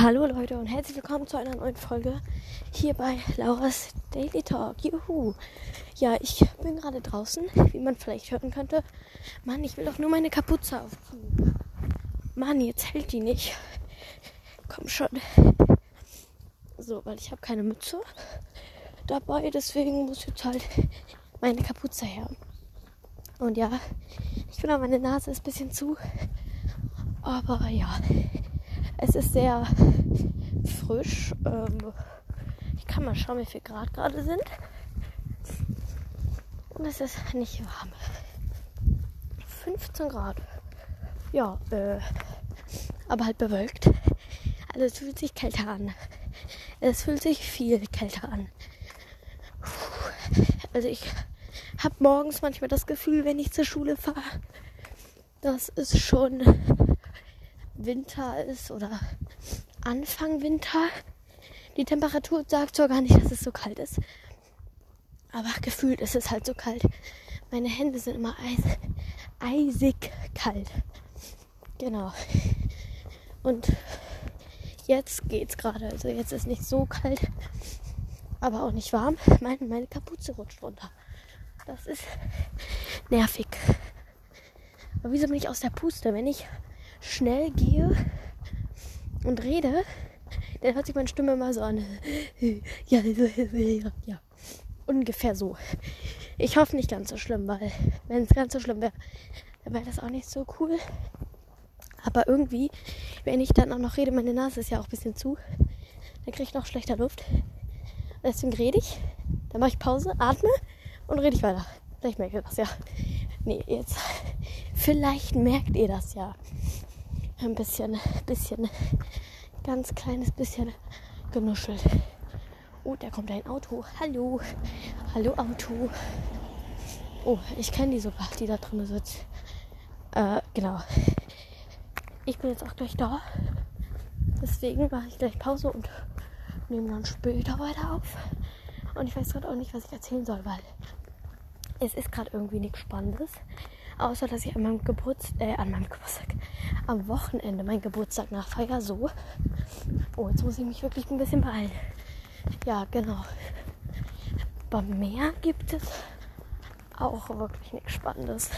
Hallo Leute und herzlich willkommen zu einer neuen Folge hier bei Laura's Daily Talk. Juhu. Ja, ich bin gerade draußen, wie man vielleicht hören könnte. Mann, ich will doch nur meine Kapuze aufziehen. Mann, jetzt hält die nicht. Komm schon. So, weil ich habe keine Mütze dabei, deswegen muss jetzt halt meine Kapuze her. Und ja, ich finde meine Nase ist ein bisschen zu. Aber ja, es ist sehr frisch. Ähm, ich kann mal schauen, wie viel Grad gerade sind. Und es ist nicht warm. 15 Grad. Ja, äh, aber halt bewölkt. Also es fühlt sich kälter an. Es fühlt sich viel kälter an. Also ich habe morgens manchmal das Gefühl, wenn ich zur Schule fahre, dass es schon Winter ist oder Anfang Winter. Die Temperatur sagt zwar gar nicht, dass es so kalt ist. Aber gefühlt ist es halt so kalt. Meine Hände sind immer eis, eisig kalt. Genau. Und jetzt geht's gerade. Also jetzt ist nicht so kalt, aber auch nicht warm. Meine, meine Kapuze rutscht runter. Das ist nervig. Aber wieso bin ich aus der Puste? Wenn ich schnell gehe und rede, dann hört sich meine Stimme mal so an. Ja, ja. Ungefähr so. Ich hoffe nicht ganz so schlimm, weil wenn es ganz so schlimm wäre, dann wäre das auch nicht so cool. Aber irgendwie, wenn ich dann auch noch rede, meine Nase ist ja auch ein bisschen zu, dann kriege ich noch schlechter Luft. Deswegen rede ich, dann mache ich Pause, atme und rede ich weiter. Vielleicht merkt ihr das ja. Nee, jetzt. Vielleicht merkt ihr das ja ein bisschen, bisschen, ganz kleines bisschen genuschelt. Oh, da kommt ein Auto. Hallo. Hallo Auto. Oh, ich kenne die sogar, die da drin sitzt. Äh, genau. Ich bin jetzt auch gleich da. Deswegen mache ich gleich Pause und nehme dann später weiter auf. Und ich weiß gerade auch nicht, was ich erzählen soll, weil es ist gerade irgendwie nichts Spannendes. Außer, dass ich an meinem Geburtstag, äh, an meinem Geburtstag, am Wochenende meinen Geburtstag nachfeier. So. Oh, jetzt muss ich mich wirklich ein bisschen beeilen. Ja, genau. Aber mehr gibt es auch wirklich nichts Spannendes.